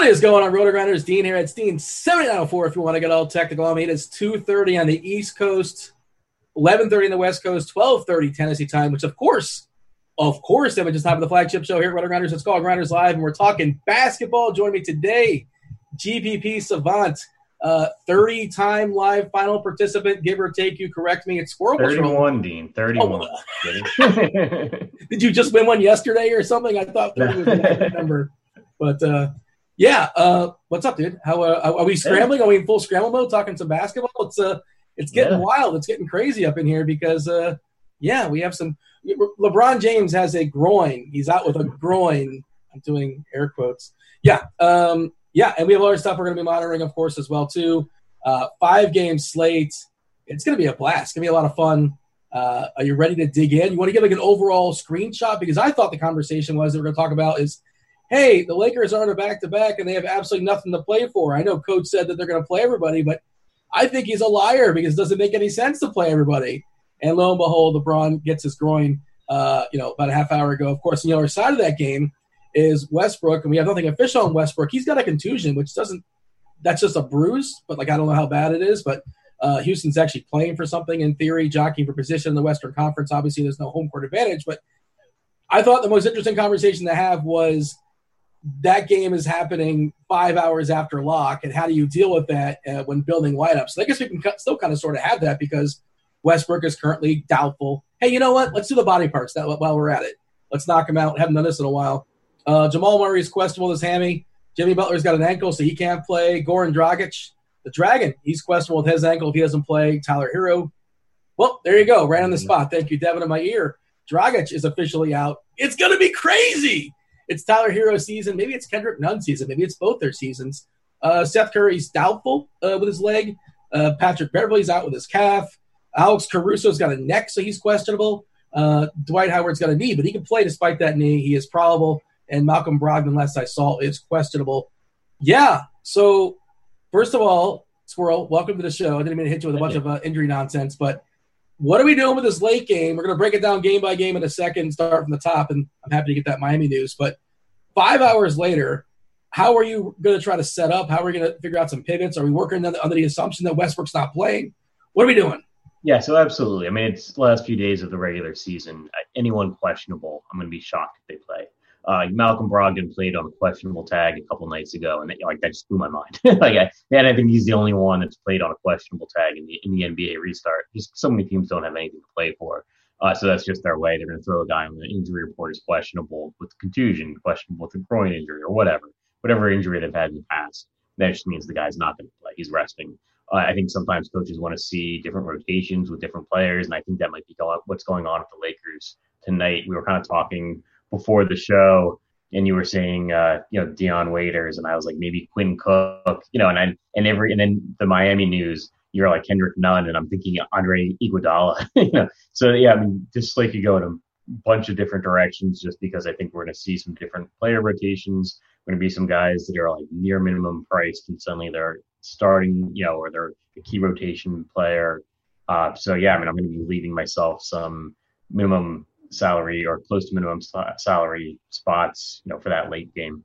What is going on, RotoGrinders? Dean here at Dean 7904 if you want to get all technical. I mean, it's 2.30 on the East Coast, 11.30 on the West Coast, 12.30 Tennessee time, which of course, of course, that just have the flagship show here at RotoGrinders. It's called Grinders Live, and we're talking basketball. Join me today, GPP Savant, uh, 30 time live final participant, give or take. You correct me. It's Squirrel 31, Dean. 31. Oh, Did you just win one yesterday or something? I thought 30 was the number. But uh, yeah, uh, what's up, dude? How uh, are we scrambling? Are we in full scramble mode? Talking some basketball? It's uh, it's getting yeah. wild. It's getting crazy up in here because uh, yeah, we have some. LeBron James has a groin. He's out with a groin. I'm doing air quotes. Yeah, um, yeah, and we have other stuff we're going to be monitoring, of course, as well too. Uh, five game slate. It's going to be a blast. It's going to be a lot of fun. Uh, are you ready to dig in? You want to give like an overall screenshot because I thought the conversation was that we're going to talk about is hey, the Lakers aren't a back to back and they have absolutely nothing to play for. I know coach said that they're going to play everybody, but I think he's a liar because it doesn't make any sense to play everybody. And lo and behold, LeBron gets his groin, uh, you know, about a half hour ago. Of course, on the other side of that game is Westbrook, and we have nothing official on Westbrook. He's got a contusion, which doesn't. That's just a bruise, but like I don't know how bad it is. But uh, Houston's actually playing for something in theory, jockeying for position in the Western Conference. Obviously, there's no home court advantage, but I thought the most interesting conversation to have was that game is happening five hours after lock, and how do you deal with that uh, when building lineups? So I guess we can still kind of sort of have that because Westbrook is currently doubtful. Hey, you know what? Let's do the body parts that, while we're at it. Let's knock him out. Haven't done this in a while. Uh, Jamal Murray is questionable with his hammy. Jimmy Butler's got an ankle, so he can't play. Goran Dragic, the Dragon, he's questionable with his ankle if he doesn't play. Tyler Herro. Well, there you go. Right on the spot. Thank you, Devin, in my ear. Dragic is officially out. It's going to be crazy it's Tyler Herro's season. Maybe it's Kendrick Nunn season. Maybe it's both their seasons. Uh, Seth Curry's doubtful uh, with his leg. Uh, Patrick Beverley's out with his calf. Alex Caruso's got a neck, so he's questionable. Uh, Dwight Howard's got a knee, but he can play despite that knee. He is probable. And Malcolm Brogdon, last I saw, is questionable. Yeah. So, first of all, Squirrel, welcome to the show. I didn't mean to hit you with a bunch of uh, injury nonsense, but what are we doing with this late game? We're going to break it down game by game in a second, start from the top, and I'm happy to get that Miami news. But five hours later, how are you going to try to set up? How are we going to figure out some pivots? Are we working under the assumption that Westbrook's not playing? What are we doing? Yeah, so absolutely. I mean, it's the last few days of the regular season. Anyone questionable, I'm going to be shocked if they play. Uh, Malcolm Brogdon played on a questionable tag a couple nights ago, and like that just blew my mind. like, I, and I think he's the only one that's played on a questionable tag in the in the NBA restart. Just so many teams don't have anything to play for, uh, so that's just their way. They're going to throw a guy on the injury report is questionable with contusion, questionable with a groin injury, or whatever, whatever injury they've had in the past. That just means the guy's not going to play. He's resting. Uh, I think sometimes coaches want to see different rotations with different players, and I think that might be what's going on with the Lakers tonight. We were kind of talking before the show, and you were saying, uh, you know, Dion Waiters, and I was like, maybe Quinn Cook, you know, and I, and every and then the Miami news, you're like Kendrick Nunn, and I'm thinking Andre Iguodala, you know. So yeah, I mean, this slate could go in a bunch of different directions, just because I think we're going to see some different player rotations. We're Going to be some guys that are like near minimum priced, and suddenly they're starting, you know, or they're a key rotation player. Uh, so yeah, I mean, I'm going to be leaving myself some minimum salary or close to minimum salary spots, you know, for that late game.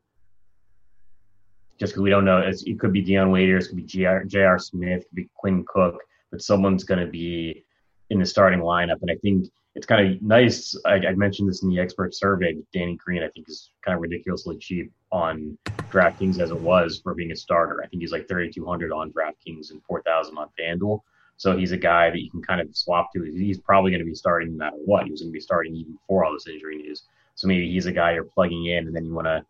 Just because we don't know, it could be Dion Waiters, it could be J.R. Smith, it could be Quinn Cook, but someone's going to be in the starting lineup. And I think it's kind of nice. I, I, mentioned this in the expert survey. Danny Green, I think, is kind of ridiculously cheap on DraftKings as it was for being a starter. I think he's like 3,200 on DraftKings and 4,000 on FanDuel. So he's a guy that you can kind of swap to. He's probably going to be starting no matter what. He was going to be starting even before all this injury news. So maybe he's a guy you're plugging in, and then you want to,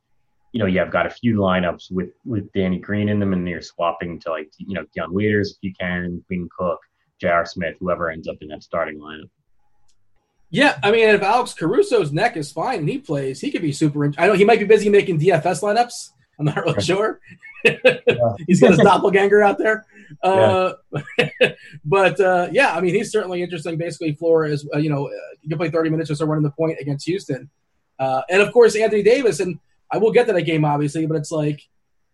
you know, you have got a few lineups with with Danny Green in them, and you're swapping to like, you know, Dion Waiters if you can, Quinn Cook, J.R. Smith, whoever ends up in that starting lineup. Yeah, I mean, if Alex Caruso's neck is fine and he plays, he could be super. I know he might be busy making DFS lineups. I'm not really sure. He's got his doppelganger out there. Uh, but uh, yeah, I mean, he's certainly interesting. Basically, Flores, uh, you know, you can play 30 minutes or so running the point against Houston. Uh, and of course, Anthony Davis. And I will get to that game, obviously, but it's like,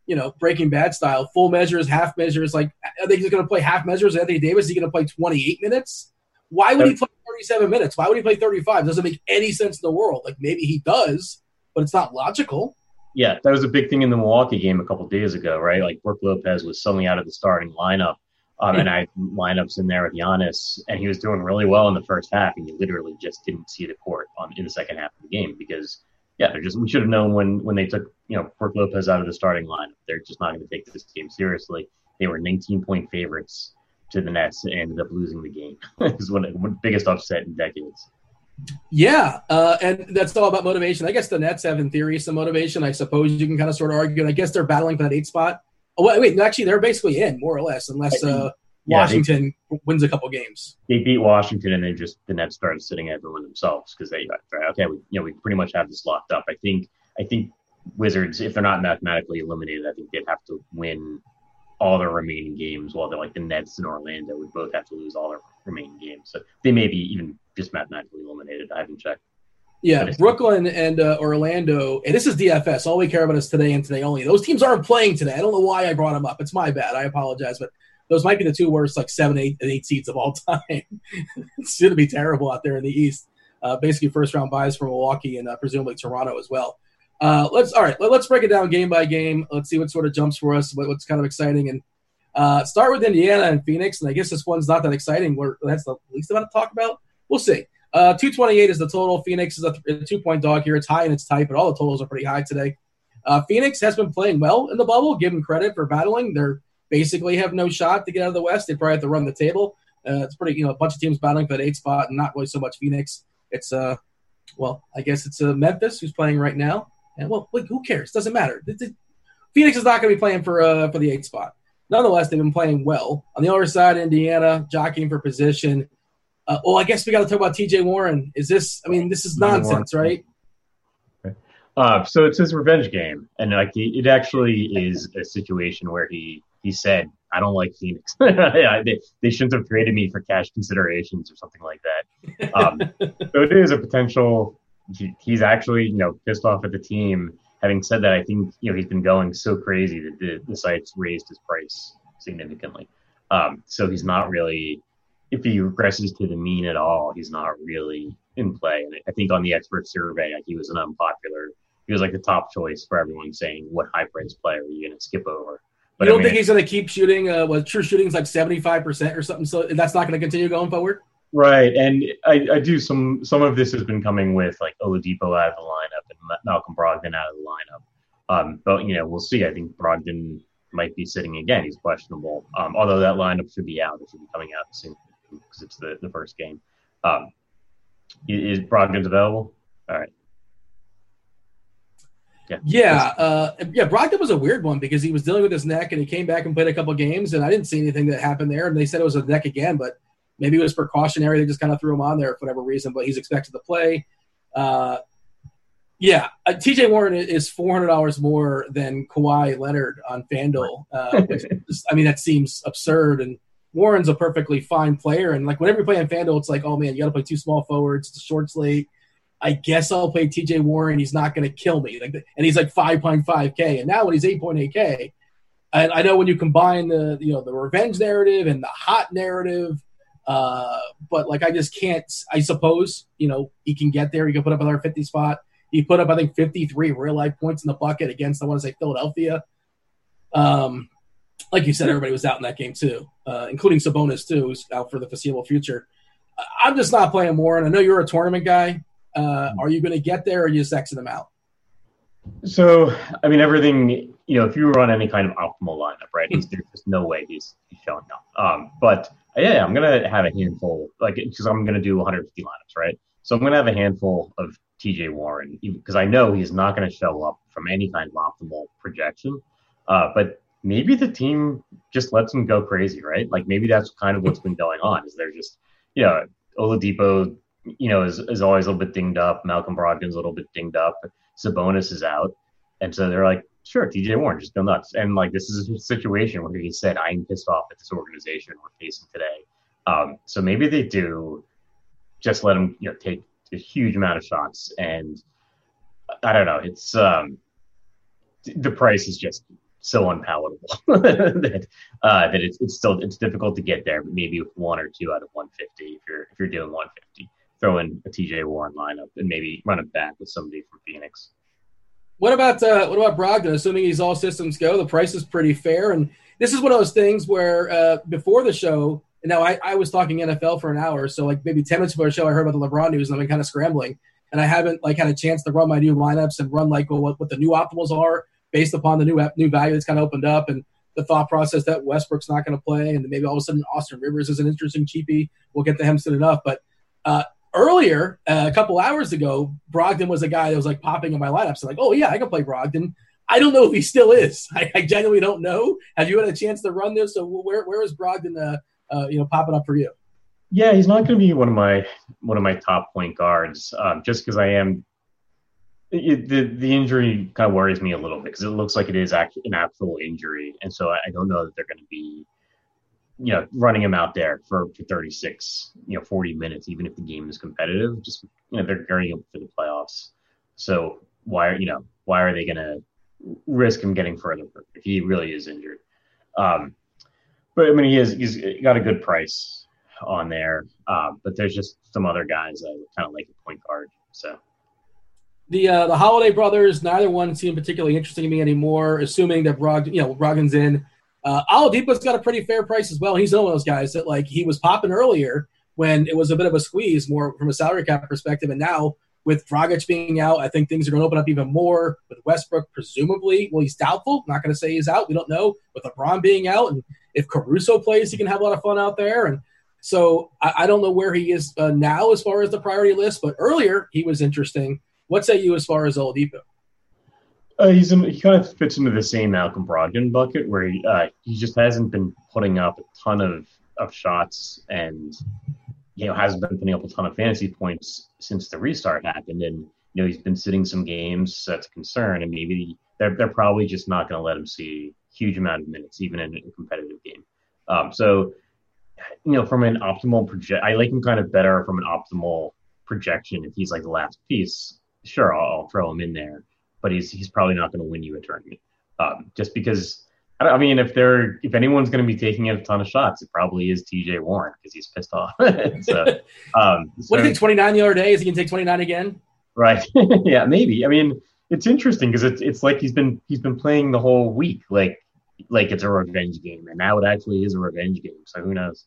you know, Breaking Bad style, full measures, half measures. Like, I think he's going to play half measures. Anthony Davis, is he going to play 28 minutes? Why would he play 37 minutes? Why would he play 35? Doesn't make any sense in the world. Like, maybe he does, but it's not logical. Yeah, that was a big thing in the Milwaukee game a couple days ago, right? Like Brook Lopez was suddenly out of the starting lineup, um, and I lineups in there with Giannis, and he was doing really well in the first half, and you literally just didn't see the court on in the second half of the game because yeah, they're just we should have known when when they took you know Brook Lopez out of the starting lineup, they're just not going to take this game seriously. They were 19 point favorites to the Nets and ended up losing the game. it's one of the biggest upset in decades. Yeah, uh, and that's all about motivation. I guess the Nets have, in theory, some motivation. I suppose you can kind of sort of argue, and I guess they're battling for that eight spot. Oh, wait, wait, actually, they're basically in more or less, unless uh, yeah, Washington they, wins a couple games. They beat Washington, and then just the Nets started sitting everyone themselves because they okay, we, you know, we pretty much have this locked up. I think, I think Wizards, if they're not mathematically eliminated, I think they'd have to win all their remaining games, while they're like the Nets and Orlando would both have to lose all their remaining games. So they may be even just mathematically eliminated. I haven't checked. Yeah, Brooklyn and uh, Orlando, and this is DFS. All we care about is today and today only. Those teams aren't playing today. I don't know why I brought them up. It's my bad. I apologize, but those might be the two worst, like seven, eight, and eight seats of all time. it's going to be terrible out there in the East. Uh, basically, first round buys for Milwaukee and uh, presumably Toronto as well. Uh, let's all right. Let, us break it down game by game. Let's see what sort of jumps for us. What, what's kind of exciting and uh, start with Indiana and Phoenix. And I guess this one's not that exciting. We're, that's the least amount to talk about. We'll see. Uh, 228 is the total. Phoenix is a, th- a two point dog here. It's high and it's tight, but all the totals are pretty high today. Uh, Phoenix has been playing well in the bubble. Give them credit for battling. They're basically have no shot to get out of the West. They probably have to run the table. Uh, it's pretty, you know, a bunch of teams battling for that eight spot, and not really so much Phoenix. It's uh, well, I guess it's uh, Memphis who's playing right now, and well, who cares? Doesn't matter. Phoenix is not going to be playing for uh for the eight spot. Nonetheless, they've been playing well. On the other side, Indiana jockeying for position. Uh, well, I guess we got to talk about T.J. Warren. Is this? I mean, this is nonsense, right? Uh, so it's his revenge game, and like it actually is a situation where he he said, "I don't like Phoenix. they, they shouldn't have traded me for cash considerations or something like that." Um, so it is a potential. He, he's actually you know pissed off at the team. Having said that, I think you know he's been going so crazy that the, the site's raised his price significantly. Um, so he's not really if he regresses to the mean at all, he's not really in play. And I think on the expert survey, he was an unpopular. He was like the top choice for everyone saying, "What high price player are you going to skip over?" But you don't I mean, think he's going to keep shooting? Uh, well, true shooting is like seventy five percent or something. So that's not going to continue going forward. Right, and I, I, do some. Some of this has been coming with like Oladipo out of the and Malcolm Brogdon out of the lineup. Um, but you know, we'll see. I think Brogdon might be sitting again. He's questionable. Um, although that lineup should be out. It should be coming out soon because it's the, the first game. Um, is Brogdon's available? All right. Yeah, yeah, uh, yeah. Brogdon was a weird one because he was dealing with his neck, and he came back and played a couple games, and I didn't see anything that happened there. And they said it was a neck again, but maybe it was precautionary. They just kind of threw him on there for whatever reason. But he's expected to play. Uh, yeah, uh, T.J. Warren is four hundred dollars more than Kawhi Leonard on FanDuel. Uh, which, I mean, that seems absurd and Warren's a perfectly fine player, and like whenever you play on FanDuel, it's like, oh man, you got to play two small forwards. It's a short slate. I guess I'll play T.J. Warren. He's not going to kill me. Like, and he's like 5.5k, and now when he's 8.8k, and I know when you combine the you know the revenge narrative and the hot narrative, uh, but like I just can't. I suppose you know he can get there. He can put up another 50 spot. He put up I think 53 real life points in the bucket against I want to say Philadelphia. Um, like you said, everybody was out in that game too, uh, including Sabonis too, who's out for the foreseeable future. I'm just not playing Warren. I know you're a tournament guy. Uh, are you going to get there, or you just exit them out? So, I mean, everything. You know, if you run any kind of optimal lineup, right? there's just no way he's, he's showing up. Um, but yeah, I'm gonna have a handful, like, because I'm gonna do 150 lineups, right? So I'm gonna have a handful of TJ Warren because I know he's not gonna show up from any kind of optimal projection. Uh, but maybe the team just lets him go crazy, right? Like maybe that's kind of what's been going on. Is they're just, you know, Oladipo, you know, is, is always a little bit dinged up. Malcolm Brogdon's a little bit dinged up. Sabonis is out, and so they're like, sure, TJ Warren, just go nuts. And like this is a situation where he said, I'm pissed off at this organization we're facing today. Um, so maybe they do just let him, you know, take a huge amount of shots and. I don't know. It's um, the price is just so unpalatable that uh, that it's, it's still it's difficult to get there. But maybe with one or two out of 150, if you're if you're doing 150, throw in a TJ Warren lineup and maybe run it back with somebody from Phoenix. What about uh, what about Brogdon? Assuming he's all systems go, the price is pretty fair, and this is one of those things where uh, before the show, and now I, I was talking NFL for an hour, so like maybe ten minutes before the show, I heard about the LeBron news, and I've been kind of scrambling, and I haven't like had a chance to run my new lineups and run like what what the new optimals are based upon the new new value that's kind of opened up and the thought process that Westbrook's not going to play, and maybe all of a sudden Austin Rivers is an interesting cheapie. We'll get to him soon enough. But uh, earlier, uh, a couple hours ago, Brogdon was a guy that was like popping in my lineups. So like, oh yeah, I can play Brogdon. I don't know if he still is. I, I genuinely don't know. Have you had a chance to run this? So where where is Brogdon? Uh, uh, you know, popping up for you? Yeah, he's not going to be one of my one of my top point guards, um, just because I am it, the the injury kind of worries me a little bit because it looks like it is actually an actual injury, and so I, I don't know that they're going to be, you know, running him out there for, for 36, you know, 40 minutes, even if the game is competitive. Just you know, they're gearing up for the playoffs, so why are you know why are they going to risk him getting further if he really is injured? Um, but I mean, he is he's got a good price on there, uh, but there's just some other guys I kind of like a point guard, so. The uh, the Holiday brothers, neither one seem particularly interesting to me anymore. Assuming that Brog, you know, Brogdon's in. Uh, Oladipo's got a pretty fair price as well. He's one of those guys that like he was popping earlier when it was a bit of a squeeze, more from a salary cap perspective, and now with Dragic being out, I think things are going to open up even more. With Westbrook, presumably, well, he's doubtful. I'm not going to say he's out. We don't know. With LeBron being out, and if Caruso plays, he can have a lot of fun out there. And so I, I don't know where he is uh, now as far as the priority list, but earlier he was interesting. What say you as far as Oladipo? Uh, he's in, he kind of fits into the same Malcolm Brogdon bucket where he uh, he just hasn't been putting up a ton of, of shots and you know hasn't been putting up a ton of fantasy points since the restart happened and you know he's been sitting some games so that's a concern and maybe they're they're probably just not going to let him see huge amount of minutes even in a competitive game. Um, so you know from an optimal project, I like him kind of better from an optimal projection if he's like the last piece sure, I'll, I'll throw him in there, but he's he's probably not going to win you a tournament. Um, just because, I, I, mean, if they're if anyone's going to be taking a ton of shots, it probably is T.J. Warren because he's pissed off. so, um, what do you think? Twenty nine the other day? Is he going to take twenty nine again? Right. yeah, maybe. I mean, it's interesting because it's it's like he's been he's been playing the whole week like like it's a revenge game, and now it actually is a revenge game. So who knows?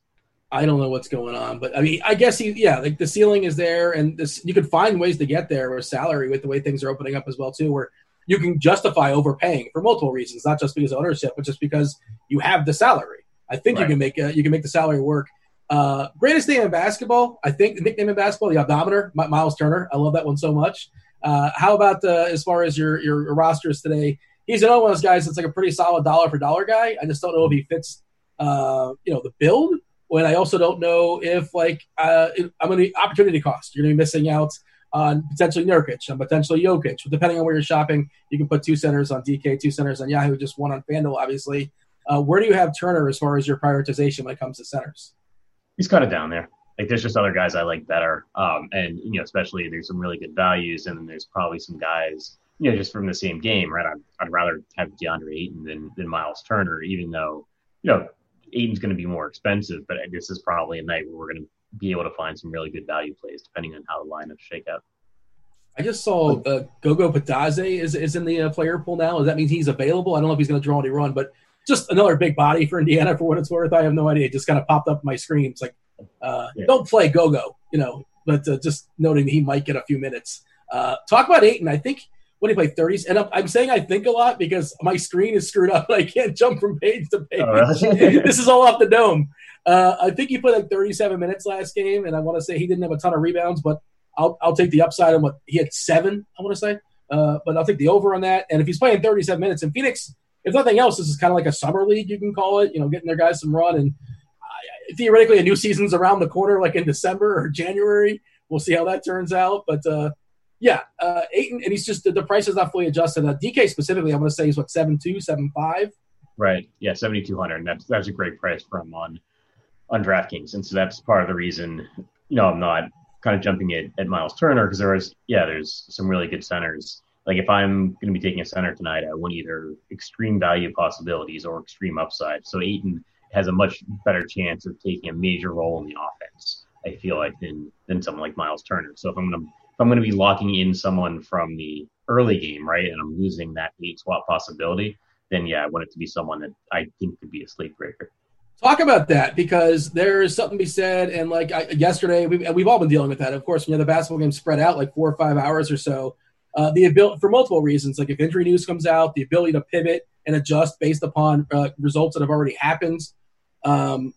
I don't know what's going on, but I mean, I guess he, yeah, like the ceiling is there, and this you could find ways to get there with salary with the way things are opening up as well too, where you can justify overpaying for multiple reasons, not just because of ownership, but just because you have the salary. I think right. you can make a, you can make the salary work. Uh, greatest name in basketball, I think the nickname in basketball, the odometer, Miles Turner. I love that one so much. Uh, how about uh, as far as your your rosters today? He's another one of those guys that's like a pretty solid dollar for dollar guy. I just don't know if he fits, uh, you know, the build when I also don't know if like uh, I'm going to opportunity cost. You're going to be missing out on potentially Nurkic and potentially Jokic. Depending on where you're shopping, you can put two centers on DK, two centers on Yahoo, just one on FanDuel, obviously. Uh, where do you have Turner as far as your prioritization when it comes to centers? He's kind of down there. Like there's just other guys I like better, um, and you know, especially there's some really good values, and then there's probably some guys, you know, just from the same game, right? I'd, I'd rather have DeAndre Ayton than than Miles Turner, even though you know Ayton's going to be more expensive, but this is probably a night where we're going to be able to find some really good value plays depending on how the lineups shake out. I just saw uh, Goga Bitadze is is in the uh, player pool now. Does that mean he's available? I don't know if he's going to draw any run, but just another big body for Indiana for what it's worth. I have no idea. It just kind of popped up my screen. It's like, uh, yeah. don't play Go Go, you know, but uh, just noting he might get a few minutes. Uh, talk about Ayton. I think what he played 30s? And I'm saying I think a lot because my screen is screwed up and I can't jump from page to page. Oh, this is all off the dome. Uh, I think he played like 37 minutes last game, and I want to say he didn't have a ton of rebounds, but I'll, I'll take the upside on what he had seven, I want to say. Uh, but I'll take the over on that. And if he's playing 37 minutes in Phoenix, if nothing else, this is kind of like a summer league, you can call it, you know, getting their guys some run. And theoretically, a new season's around the corner, like in December or January. We'll see how that turns out. But uh, yeah, uh, Ayton, and he's just the, the price is not fully adjusted. Uh, DK specifically, I'm going to say is what seven two, seven five. Right. Yeah, seventy two hundred, that's that's a great price for him on on DraftKings, and so that's part of the reason. You know, I'm not kind of jumping at, at Miles Turner because there is yeah, there's some really good centers. Like if I'm going to be taking a center tonight, I want either extreme value possibilities or extreme upside. So Ayton has a much better chance of taking a major role in the offense. I feel like than than someone like Miles Turner. So if I'm to if I'm to be locking in someone from the early game, right, and I'm losing that eight swap possibility, then yeah, I want it to be someone that I think could be a slate breaker. Talk about that because there is something to be said. And like I, yesterday, we've, we've all been dealing with that. Of course, you have the basketball game spread out like four or five hours or so, uh, the ability for multiple reasons, like if injury news comes out, the ability to pivot and adjust based upon uh, results that have already happened. Um,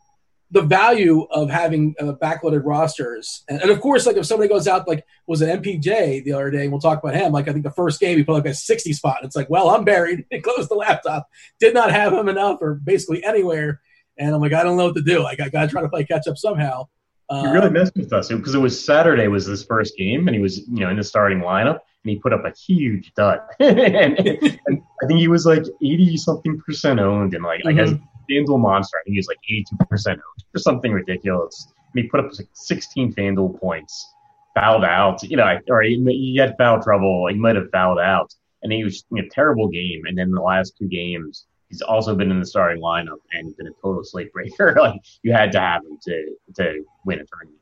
the value of having uh, backloaded rosters, and, and, of course, like if somebody goes out, like was an MPJ the other day, and we'll talk about him. Like I think the first game he put like a sixty spot. It's like, well, I'm buried. It closed the laptop. Did not have him enough, or basically anywhere. And I'm like, I don't know what to do. Like I got to try to play catch up somehow. He really messed with us because it was Saturday was this first game, and he was you know in the starting lineup, and he put up a huge dud. and, and, I think he was like eighty something percent owned, and like mm-hmm. I guess FanDuel monster. I think he was like eighty two percent owned or something ridiculous. And he put up like sixteen FanDuel points, fouled out, you know, or he, he had foul trouble. He might have fouled out, and he was in a terrible game. And then the last two games He's also been in the starting lineup and been a total slate breaker. like you had to have him to to win a tournament.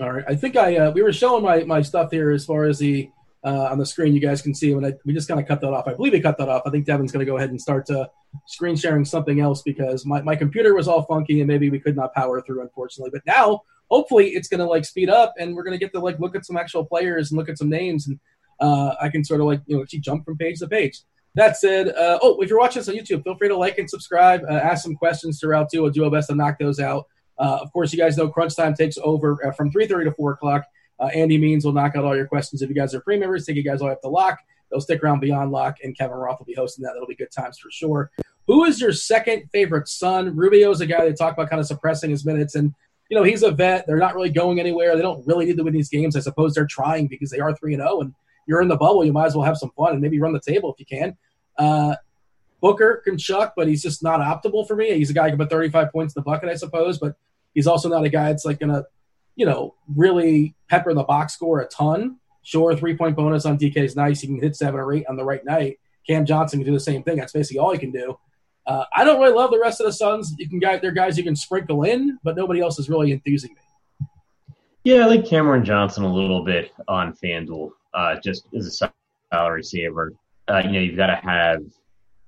All right, I think I uh, we were showing my my stuff here as far as the uh, on the screen. You guys can see when I we just kind of cut that off. I believe we cut that off. I think Devin's going to go ahead and start to screen sharing something else because my, my computer was all funky and maybe we could not power through unfortunately. But now hopefully it's going to like speed up and we're going to get to like look at some actual players and look at some names and uh, I can sort of like you know jump from page to page. That said, uh, oh, if you're watching us on YouTube, feel free to like and subscribe. Uh, ask some questions throughout too. We'll do our best to knock those out. Uh, of course, you guys know Crunch Time takes over uh, from 3:30 to 4 o'clock. Uh, Andy Means will knock out all your questions. If you guys are pre members, take you guys all have to lock. They'll stick around beyond lock, and Kevin Roth will be hosting that. That'll be good times for sure. Who is your second favorite Sun? Rubio is a guy they talk about kind of suppressing his minutes, and you know he's a vet. They're not really going anywhere. They don't really need to win these games. I suppose they're trying because they are three and zero, oh, and you're in the bubble. You might as well have some fun and maybe run the table if you can. Uh, Booker can chuck, but he's just not optimal for me. He's a guy who can put 35 points in the bucket, I suppose, but he's also not a guy that's like going to, you know, really pepper the box score a ton. Sure, three point bonus on DK is nice. He can hit seven or eight on the right night. Cam Johnson can do the same thing. That's basically all he can do. Uh, I don't really love the rest of the Suns. You can guys, they're guys you can sprinkle in, but nobody else is really enthusing me. Yeah, I like Cameron Johnson a little bit on FanDuel, uh, just as a salary saver uh, you know, you've got to have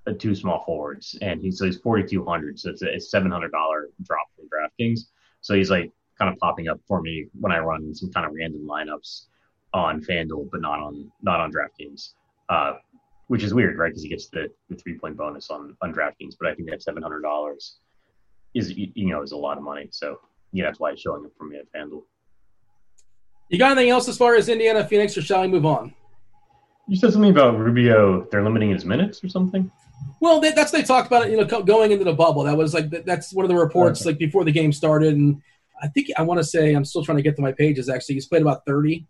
a two small forwards, and he's so he's forty two hundred, so it's a, a seven hundred dollar drop from DraftKings. So he's like kind of popping up for me when I run some kind of random lineups on FanDuel, but not on not on DraftKings, uh, which is weird, right? Because he gets the, the three point bonus on on DraftKings, but I think that seven hundred dollars is you know is a lot of money. So yeah, that's why it's showing up for me at FanDuel. You got anything else as far as Indiana Phoenix, or shall we move on? You said something about Rubio. They're limiting his minutes or something. Well, they, that's they talked about it. You know, going into the bubble. That was like that's one of the reports okay. like before the game started, and I think I want to say I'm still trying to get to my pages. Actually, he's played about 30,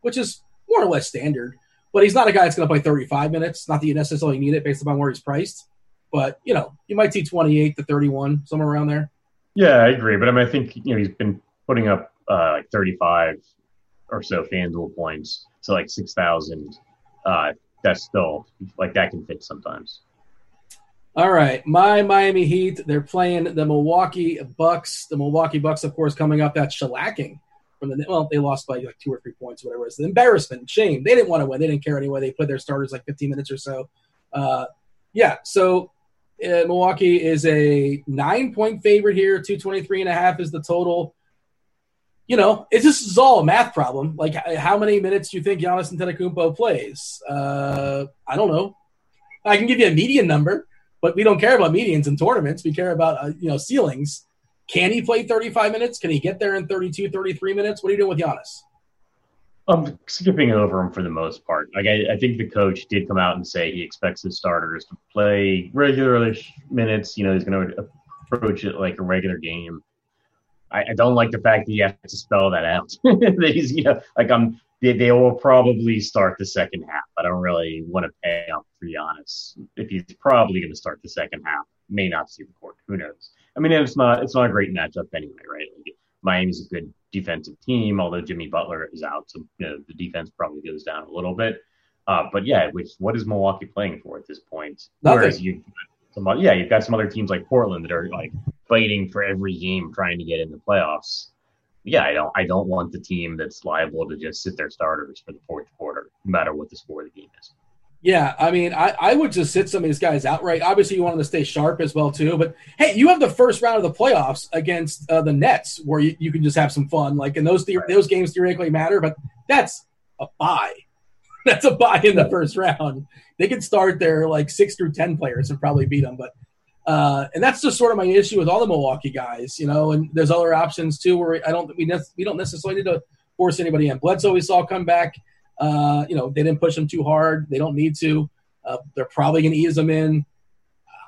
which is more or less standard. But he's not a guy that's going to play 35 minutes. Not that you necessarily need it based upon where he's priced, but you know, you might see 28 to 31 somewhere around there. Yeah, I agree. But I mean, I think you know he's been putting up uh, like 35 or so FanDuel points, so like 6,000 uh, that's still like that can fit sometimes. All right, my Miami Heat. They're playing the Milwaukee Bucks. The Milwaukee Bucks, of course, coming up that shellacking from the well, they lost by like two or three points, whatever it is. The embarrassment, shame. They didn't want to win. They didn't care anyway. They played their starters like 15 minutes or so. Uh, yeah, so uh, Milwaukee is a nine point favorite here. 223 and a half is the total you know, it's just is all a math problem. Like, how many minutes do you think Giannis Antetokounmpo plays? Uh, I don't know. I can give you a median number, but we don't care about medians in tournaments. We care about uh, you know ceilings. Can he play 35 minutes? Can he get there in 32, 33 minutes? What are you doing with Giannis? I'm skipping over him for the most part. Like I, I, think the coach did come out and say he expects his starters to play regular minutes. You know, he's going to approach it like a regular game. I, I, don't like the fact that you have to spell that out. These, you know, like I'm, they, they, will probably start the second half. I don't really want to pay up for Giannis if he's probably going to start the second half. May not see the court. Who knows? I mean, it's not it's not a great matchup anyway, right? Like, Miami's a good defensive team, although Jimmy Butler is out, so you know, the defense probably goes down a little bit. Uh, but yeah, which what is Milwaukee playing for at this point? Nothing. Whereas you, some, yeah, you've got some other teams like Portland that are like fighting for every game trying to get in the playoffs. Yeah, I don't I don't want the team that's liable to just sit their starters for the fourth quarter, no matter what the score of the game is. Yeah, I mean, I, I would just sit some of these guys outright. Obviously, you want them to stay sharp as well too. But hey, you have the first round of the playoffs against uh, the Nets, where you, you can just have some fun. Like, and those the- those games theoretically matter, but that's a buy. that's a buy in the first round. They can start their like six through ten players and probably beat them. But uh, and that's just sort of my issue with all the Milwaukee guys, you know. And there's other options too, where I don't we ne- we don't necessarily need to force anybody in. Bledsoe we saw come back. Uh, you know, they didn't push them too hard. They don't need to. Uh, they're probably going to ease them in.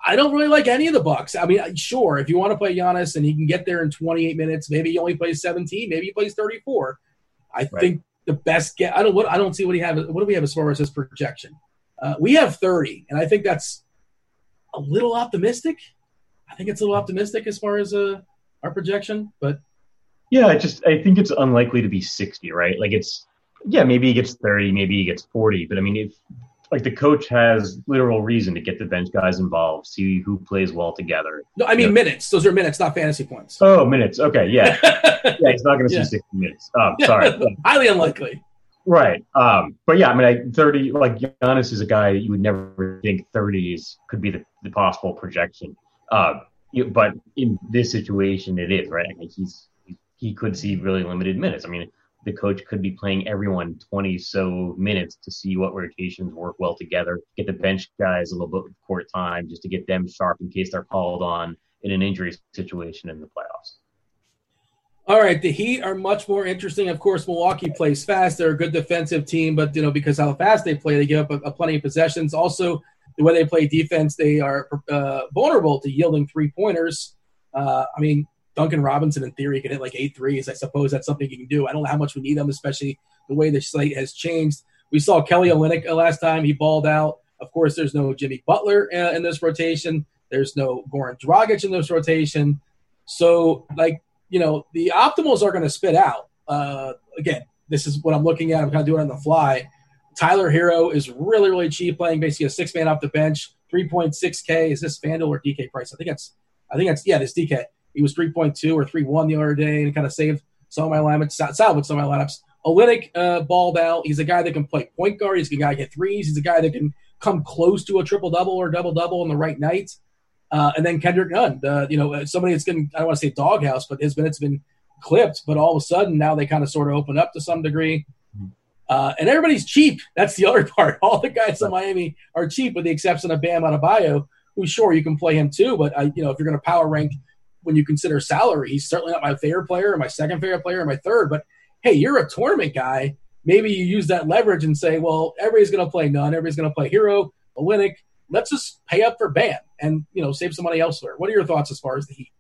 I don't really like any of the Bucks. I mean, sure, if you want to play Giannis and he can get there in 28 minutes, maybe he only plays 17, maybe he plays 34. I right. think the best get. I don't. What I don't see what he have. What do we have as far as his projection? Uh, we have 30, and I think that's a little optimistic. I think it's a little optimistic as far as uh, our projection, but yeah, I just I think it's unlikely to be 60, right? Like it's yeah, maybe he gets 30, maybe he gets 40, but I mean, if like the coach has literal reason to get the bench guys involved, see who plays well together. No, I mean you know? minutes. Those are minutes, not fantasy points. Oh, minutes. Okay, yeah, yeah. He's not going to yeah. see 60 minutes. Um, sorry, highly unlikely. Right. Um, but yeah, I mean, I, 30, like Giannis is a guy you would never think 30s could be the, the possible projection. Uh, you, but in this situation, it is, right? I mean, he's, he could see really limited minutes. I mean, the coach could be playing everyone 20 so minutes to see what rotations work well together, get the bench guys a little bit of court time just to get them sharp in case they're called on in an injury situation in the playoffs. All right, the Heat are much more interesting. Of course, Milwaukee plays fast. They're a good defensive team, but you know because how fast they play, they give up a, a plenty of possessions. Also, the way they play defense, they are uh, vulnerable to yielding three pointers. Uh, I mean, Duncan Robinson, in theory, can hit like eight threes. I suppose that's something he can do. I don't know how much we need him, especially the way the slate has changed. We saw Kelly Olynyk uh, last time; he balled out. Of course, there's no Jimmy Butler uh, in this rotation. There's no Goran Dragic in this rotation. So, like you know, the optimals are going to spit out. Uh, again, this is what I'm looking at. I'm kind of doing it on the fly. Tyler Herro is really, really cheap, playing basically a six man off the bench, 3.6K. Is this FanDuel or DK price? I think that's, I think that's, yeah, this DK. He was 3.2 or 3.1 the other day and kind of saved some of my lineups, salvaged some of my lineups. Olynyk uh, balled out. He's a guy that can play point guard. He's a guy that can get threes. He's a guy that can come close to a triple double or double double on the right night. Uh, and then Kendrick Nunn, the, you know, somebody that's getting, I don't want to say doghouse, but his minutes been clipped. But all of a sudden now they kind of sort of open up to some degree. Mm-hmm. Uh, and everybody's cheap. That's the other part. All the guys in Miami are cheap, with the exception of Bam Adebayo, who sure you can play him too. But I, you know, if you're going to power rank when you consider salary, he's certainly not my favorite player, or my second favorite player, or my third. But hey, you're a tournament guy. Maybe you use that leverage and say, well, everybody's going to play Nunn, everybody's going to play Herro, Olynyk let's just pay up for Bam and you know save some money elsewhere. What are your thoughts as far as the Heat?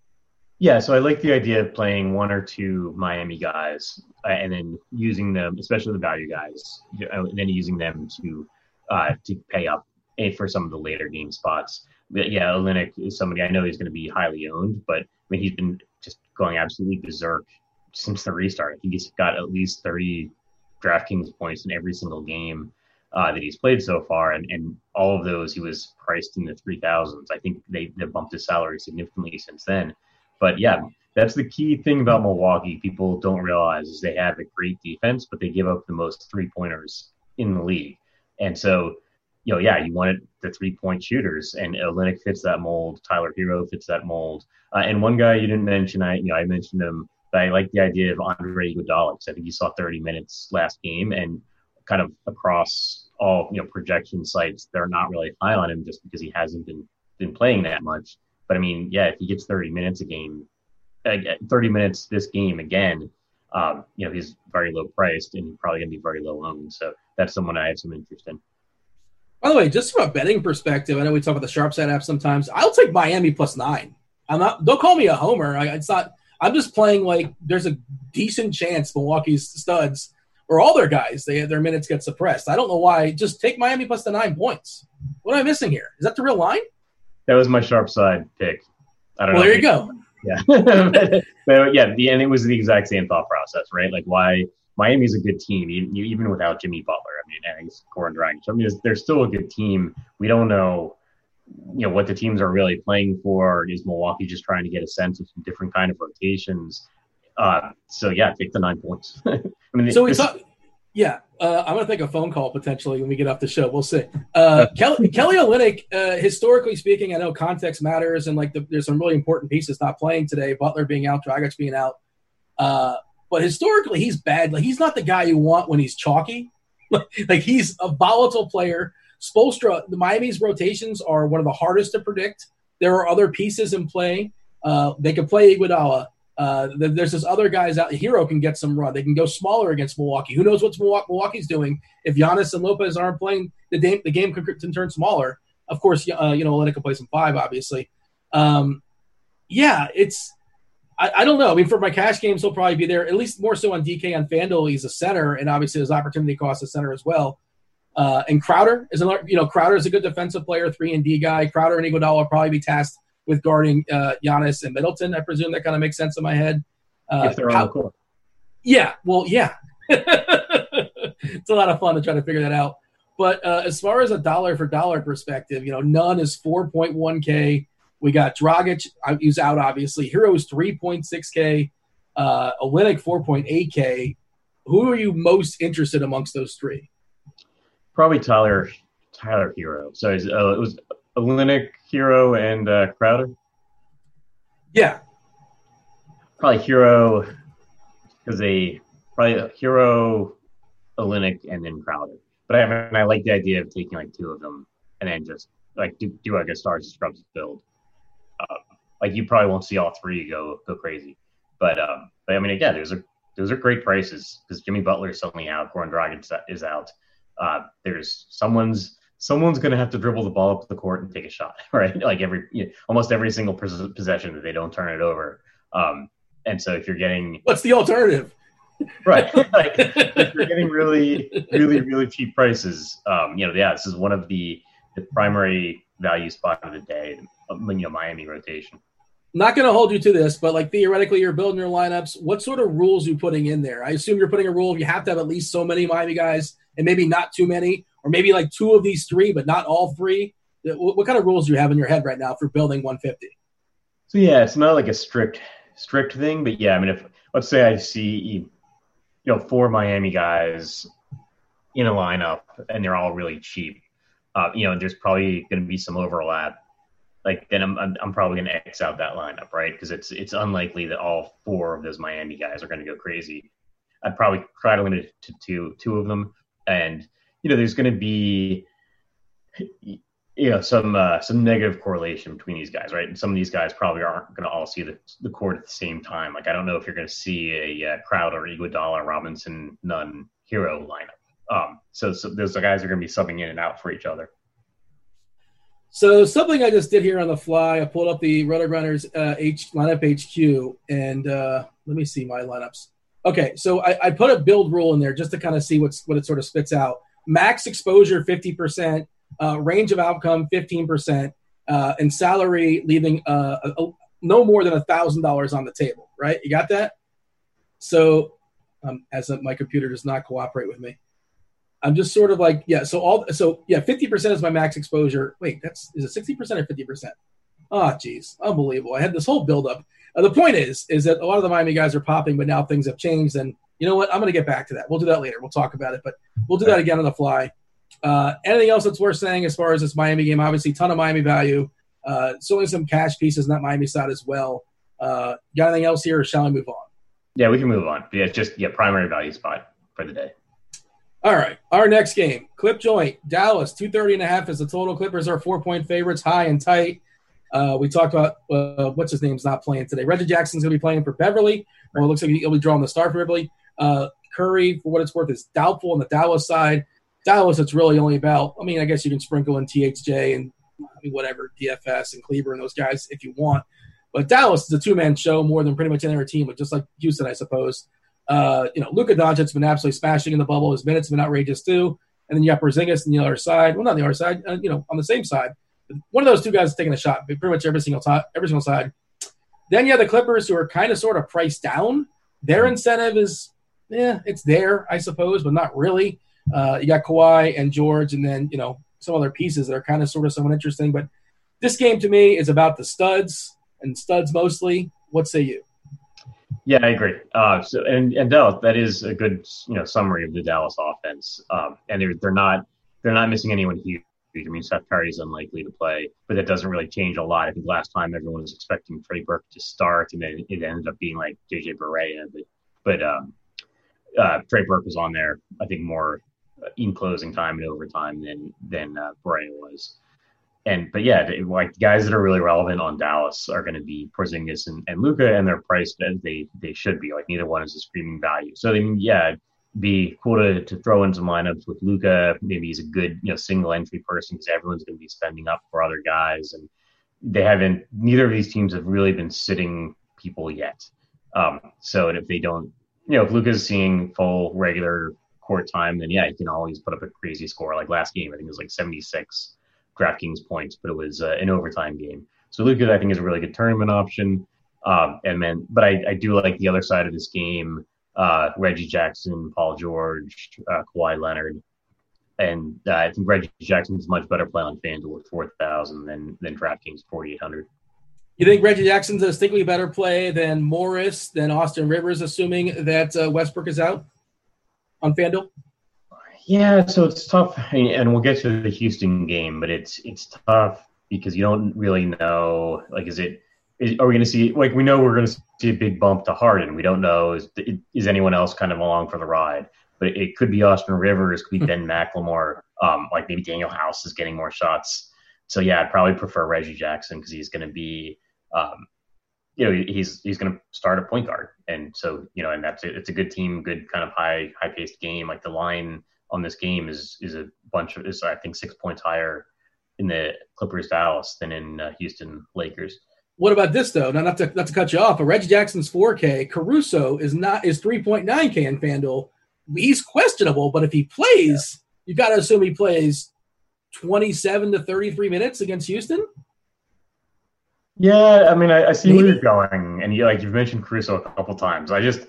Yeah, so I like the idea of playing one or two Miami guys uh, and then using them, especially the value guys, and then using them to uh, to pay up eh, for some of the later game spots. But yeah, Olynyk is somebody I know he's going to be highly owned, but I mean he's been just going absolutely berserk since the restart. He's got at least 30 DraftKings points in every single game uh, that he's played so far, and, and all of those he was priced in the three thousands. I think they they bumped his salary significantly since then. But yeah, that's the key thing about Milwaukee. People don't realize is they have a great defense, but they give up the most three pointers in the league. And so, you know, yeah, you wanted the three point shooters, and Olynyk fits that mold. Tyler Herro fits that mold. Uh, and one guy you didn't mention, I you know I mentioned him, but I like the idea of Andre Iguodala. I think he saw 30 minutes last game, and kind of across all you know projection sites, they're not really high on him just because he hasn't been been playing that much. But I mean, yeah, if he gets 30 minutes a game, uh, 30 minutes this game again, um, you know, he's very low priced and he's probably going to be very low owned. So that's someone I have some interest in. By the way, just from a betting perspective, I know we talk about the sharp side app sometimes. I'll take Miami plus nine. I'm not. Don't call me a homer. I, it's not. I'm just playing like there's a decent chance Milwaukee's studs or all their guys, they their minutes get suppressed. I don't know why. Just take Miami plus the nine points. What am I missing here? Is that the real line? That was my sharp side pick. I don't well, know. There you go. Yeah, but, yeah, the, and it was the exact same thought process, right? Like why Miami's a good team, even without Jimmy Butler. I mean, and he's Goran Dragic. I mean, they're still a good team. We don't know, you know, what the teams are really playing for. Is Milwaukee just trying to get a sense of some different kind of rotations? Uh, so yeah, take the nine points. I mean, so we talk. Yeah, uh, I'm to take a phone call potentially when we get off the show. We'll see. Uh, Kelly, Kelly Olynyk, uh, historically speaking, I know context matters, and like the, there's some really important pieces not playing today. Butler being out, Dragic being out. Uh, but historically, he's bad. Like he's not the guy you want when he's chalky. like he's a volatile player. Spoelstra, the Miami's rotations are one of the hardest to predict. There are other pieces in play. Uh, they could play Iguodala. Uh, there's this other guys out. Herro can get some run. They can go smaller against Milwaukee. Who knows what Milwaukee's doing? If Giannis and Lopez aren't playing, the game the game can, turn smaller. Of course, uh, you know Olynyk can play some five, obviously. Um, yeah, it's I, I, don't know. I mean, for my cash games, he'll probably be there at least more so on DK on Fanduel. He's a center, and obviously his opportunity cost a center as well. Uh, and Crowder is another. You know, Crowder is a good defensive player, three and D guy. Crowder and Iguodala will probably be tasked with guarding uh, Giannis and Middleton. I presume that kind of makes sense in my head. Uh, if they're on the court. Yeah, well, yeah. it's a lot of fun to try to figure that out. But uh, as far as a dollar for dollar perspective, you know, Nunn is 4.1K. We got Dragic, he's out obviously. Herro's 3.6K. Uh, Olynyk 4.8K. Who are you most interested amongst those three? Probably Tyler Tyler Herro. So uh, it was Olynyk, Herro, and uh, Crowder. Yeah, probably Herro because they probably Herro, Olynyk, and then Crowder. But I mean, I like the idea of taking like two of them and then just like do, do like a stars scrubs build. Uh, like you probably won't see all three go go crazy, but um, but I mean again, those are those are great prices because Jimmy Butler is suddenly out, Goran Dragic is out. Uh, there's someone's someone's going to have to dribble the ball up the court and take a shot, right? Like every you know, almost every single possession that they don't turn it over. Um, and so if you're getting what's the alternative? right, like if you're getting really, really, really cheap prices, um, you know, yeah, this is one of the the primary value spot of the day, you know, Miami rotation. Not going to hold you to this, but like theoretically, you're building your lineups. What sort of rules are you putting in there? I assume you're putting a rule you have to have at least so many Miami guys, and maybe not too many, or maybe like two of these three, but not all three. What, kind of rules do you have in your head right now for building 150? So yeah, it's not like a strict strict thing, but yeah, I mean, if let's say I see you know four Miami guys in a lineup and they're all really cheap, uh, you know, there's probably going to be some overlap. Like then I'm I'm, I'm probably going to X out that lineup, right? Because it's it's unlikely that all four of those Miami guys are going to go crazy. I'd probably try to limit it to two two of them, and you know, there's going to be you know some uh, some negative correlation between these guys, right? And some of these guys probably aren't going to all see the, the court at the same time. Like I don't know if you're going to see a uh, Crowder, Iguodala, Robinson, Nunn, Herro lineup. Um, so, so those guys are going to be subbing in and out for each other. So something I just did here on the fly, I pulled up the RotoGrinders uh, H lineup HQ, and uh, let me see my lineups. Okay, so I, I put a build rule in there just to kind of see what's what it sort of spits out. Max exposure fifty percent uh, range of outcome 15%, uh, and salary leaving uh, a, a, no more than a $1,000 on the table, right? You got that? So, um, as a, my computer does not cooperate with me. I'm just sort of like, yeah, so all, so yeah, 50% is my max exposure. Wait, that's, is it 60% or 50%? Oh, geez, unbelievable. I had this whole buildup. Uh, the point is, is that a lot of the Miami guys are popping, but now things have changed. And you know what? I'm going to get back to that. We'll do that later. We'll talk about it, but we'll do that again on the fly. Uh, anything else that's worth saying as far as this Miami game? Obviously, ton of Miami value. Uh, certainly some cash pieces in that Miami side as well. Uh, got anything else here, or shall we move on? Yeah, we can move on. Yeah, just yeah, primary value spot for the day. All right, our next game, Clip Joint, Dallas, 230 and a half is the total. Clippers are four point favorites, high and tight. Uh, we talked about uh, what's his name's not playing today. Reggie Jackson's going to be playing for Beverley. Well, it looks like he'll be drawing the star for Beverley. Uh, Curry, for what it's worth, is doubtful on the Dallas side. Dallas, it's really only about. I mean, I guess you can sprinkle in THJ and I mean, whatever DFS and Kleber and those guys if you want. But Dallas is a two man show more than pretty much any other team, but just like Houston, I suppose. Uh, you know, Luka Doncic's been absolutely smashing in the bubble. His minutes have been outrageous too. And then you have Porzingis on the other side. Well, not the other side. Uh, you know, on the same side. One of those two guys is taking a shot, pretty much every single time, every single side. Then you have the Clippers, who are kind of sort of priced down. Their incentive is, yeah, it's there, I suppose, but not really. Uh, you got Kawhi and George, and then you know some other pieces that are kind of sort of somewhat interesting. But this game to me is about the studs and studs mostly. What say you? Yeah, I agree. Uh, so and and Dallas, that is a good you know summary of the Dallas offense. Um, and they're they're not they're not missing anyone huge. I mean, Seth Curry is unlikely to play, but that doesn't really change a lot. I think last time everyone was expecting Trey Burke to start, and then it ended up being like JJ Barea. But but um, uh, Trey Burke was on there, I think, more in closing time and overtime than than uh, Barea was and but yeah, like guys that are really relevant on Dallas are going to be Porzingis and, and Luka, and they're priced as they they should be. Like neither one is a screaming value. So I mean, yeah, be cool to, to throw in some lineups with Luka. Maybe he's a good you know single entry person because everyone's going to be spending up for other guys, and they haven't. Neither of these teams have really been sitting people yet. Um, so if they don't, you know, if Luka's seeing full regular court time, then yeah, he can always put up a crazy score. Like last game, I think it was like seventy six DraftKings points, but it was uh, an overtime game. So Luka, I think, is a really good tournament option. Um, and then, but I, I, do like the other side of this game: uh, Reggie Jackson, Paul George, uh, Kawhi Leonard, and uh, I think Reggie Jackson is much better play on FanDuel at four thousand than than DraftKings forty eight hundred. You think Reggie Jackson's a distinctly better play than Morris, than Austin Rivers, assuming that uh, Westbrook is out on FanDuel? Yeah, so it's tough, and we'll get to the Houston game, but it's it's tough because you don't really know. Like, is it? Is, are we going to see? Like, we know we're going to see a big bump to Harden. We don't know is is anyone else kind of along for the ride. But it, it could be Austin Rivers, could be Ben McLemore. Um, like maybe Danuel House is getting more shots. So yeah, I'd probably prefer Reggie Jackson because he's going to be, um, you know, he's he's going to start a point guard, and so you know, and that's it. It's a good team, good kind of high high paced game. Like the line on this game is is a bunch of is I think six points higher in the Clippers Dallas than in uh, Houston Lakers. What about this though? Now, not to not to cut you off, but Reggie Jackson's 4K, Caruso is not is 3.9K in FanDuel. He's questionable, but if he plays, yeah. you've got to assume he plays 27 to 33 minutes against Houston. Yeah, I mean, I, I see Maybe. where you're going, and you, like you've mentioned Caruso a couple times. I just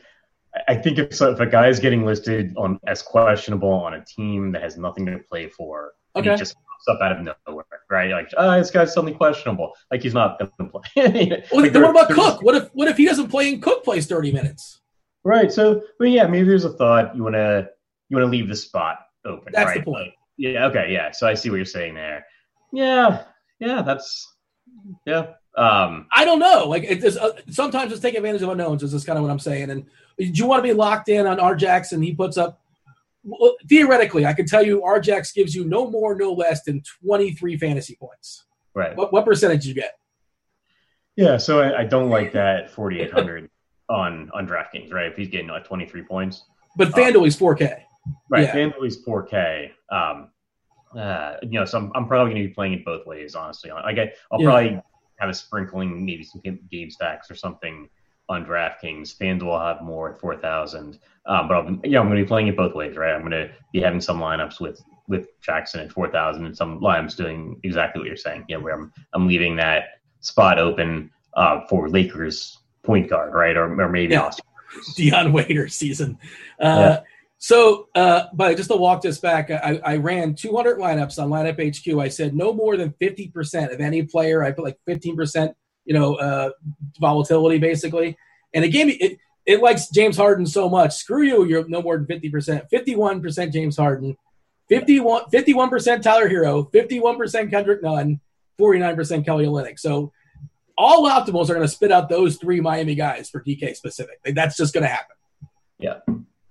I think if, so, if a guy is getting listed on as questionable on a team that has nothing to play for, okay. he just pops up out of nowhere, right? Like, oh, this guy's suddenly questionable. Like he's not going to play. well, like, what about Cook? What if what if he doesn't play and Cook plays thirty minutes? Right. So, but yeah, maybe there's a thought you want to you want to leave the spot open. That's right? the point. Yeah. Okay. Yeah. So I see what you're saying there. Yeah. Yeah. That's yeah. Um, I don't know. Like it's uh, sometimes it's take advantage of unknowns. Is just kind of what I'm saying. And do you want to be locked in on R Jackson? He puts up well, theoretically. I can tell you, R Jax gives you no more, no less than 23 fantasy points. Right. What, what percentage you get? Yeah. So I, I don't like that 4,800 on on DraftKings. Right. If he's getting like 23 points. But um, FanDuel is 4K. Right. Yeah. FanDuel is 4K. Um, uh, you know, so I'm, I'm probably going to be playing it both ways, honestly. I get, I'll yeah. probably have a sprinkling, maybe some game stacks or something on DraftKings. FanDuel will have more at 4,000. Um, but I'll, yeah, I'm going to be playing it both ways, right? I'm going to be having some lineups with with Jackson at 4,000 and some lineups doing exactly what you're saying. Yeah, where I'm I'm leaving that spot open uh, for Lakers point guard, right? Or, or maybe yeah. Austin. Dion Waiter season. Uh, yeah. So, uh, but just to walk this back, I, I, ran 200 lineups on Lineup HQ. I said no more than 50% of any player. I put like 15%, you know, uh, volatility basically. And it gave me, it, it likes James Harden so much. Screw you, you're no more than 50%. 51% James Harden, 51, 51% Tyler Herro, 51% Kendrick Nunn, 49% Kelly Olynyk. So all optimals are going to spit out those three Miami guys for DK specific. That's just going to happen. Yeah.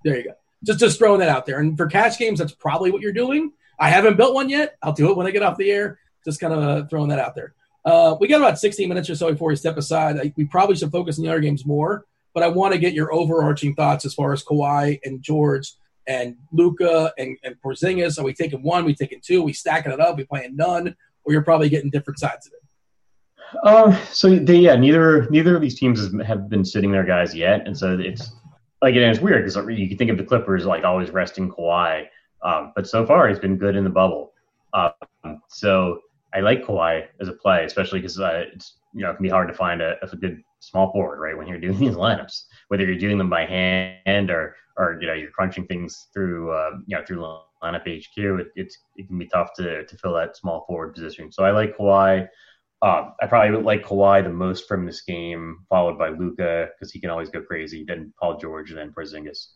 There you go just just throwing that out there. And for cash games, that's probably what you're doing. I haven't built one yet. I'll do it when I get off the air. Just kind of uh, throwing that out there. Uh, we got about 16 minutes or so before we step aside. I, we probably should focus on the other games more, but I want to get your overarching thoughts as far as Kawhi and George and Luka and, and Porzingis. Are we taking one? We taking two? We stacking it up? We playing none? Or you're probably getting different sides of it. Um, so they, yeah, neither neither of these teams have been sitting their guys yet, and so it's like and it's weird because you can think of the Clippers like always resting Kawhi, um, but so far he's been good in the bubble. Um, so I like Kawhi as a play, especially because uh, it's you know it can be hard to find a, a, good small forward right when you're doing these lineups, whether you're doing them by hand or or you know you're crunching things through uh, you know through lineup HQ. It, it's it can be tough to to fill that small forward position. So I like Kawhi. Uh, I probably like Kawhi the most from this game, followed by Luka because he can always go crazy. Then Paul George, then Porzingis.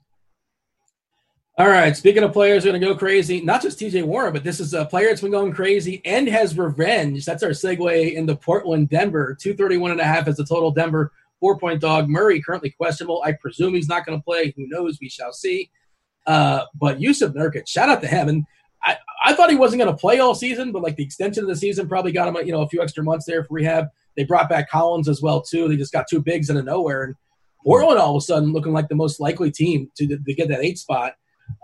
All right. Speaking of players going to go crazy, not just TJ Warren, but this is a player that's been going crazy and has revenge. That's our segue into Portland, Denver. 231 and a half as the total Denver four point dog. Murray currently questionable. I presume he's not going to play. Who knows? We shall see. Uh, but Jusuf Nurkic, shout out to him. And I, thought he wasn't going to play all season, but like the extension of the season probably got him, you know, a few extra months there for rehab. They brought back Collins as well too. They just got two bigs out of nowhere, and Portland all of a sudden looking like the most likely team to, to get that eight spot.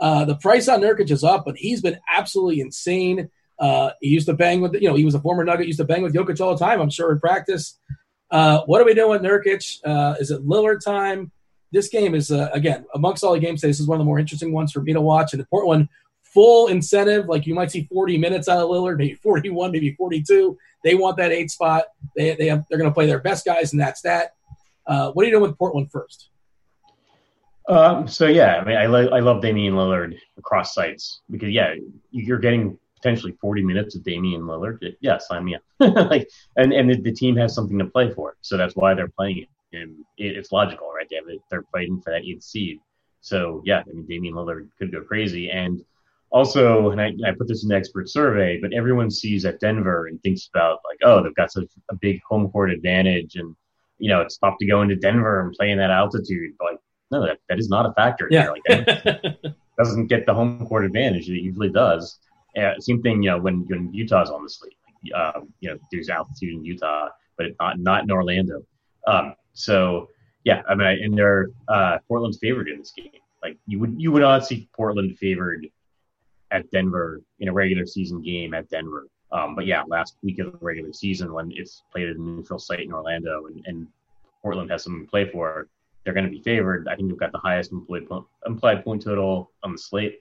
Uh, the price on Nurkic is up, but he's been absolutely insane. Uh, he used to bang with, you know, he was a former Nugget, used to bang with Jokic all the time. I'm sure in practice. Uh, what are we doing with Nurkic? Uh, is it Lillard time? This game is uh, again amongst all the games. This is one of the more interesting ones for me to watch. And the Portland full incentive. Like you might see 40 minutes out of Lillard, maybe 41, maybe 42. They want that eight spot. They, they have, they're going to play their best guys, and that's that. Uh, what are you doing with Portland first? Um, so yeah, I mean, I, lo- I love Damian Lillard across sites because yeah, you're getting potentially 40 minutes of Damian Lillard. Yeah, sign me up. like, and and the, the, team has something to play for, so that's why they're playing it. And it, it's logical, right? They have, they're fighting for that eighth seed. So yeah, I mean, Damian Lillard could go crazy, and also, and I, I, put this in the expert survey, but everyone sees at Denver and thinks about like, oh, they've got such a big home court advantage, and you know, it's tough to go into Denver and play in that altitude. But like, no, that, that is not a factor. Yeah. Here. Like, doesn't get the home court advantage. It usually does. Uh, same thing, you know, when, when Utah's on the slate. Um, you know, there's altitude in Utah, but not not in Orlando. Um, so yeah, I mean, and they're uh, Portland's favored in this game. Like you would you would not see Portland favored at Denver in a regular season game at Denver. Um, but yeah, last week of the regular season when it's played at a neutral site in Orlando and, and Portland has something to play for, they're going to be favored. I think they've got the highest implied, implied point total on the slate.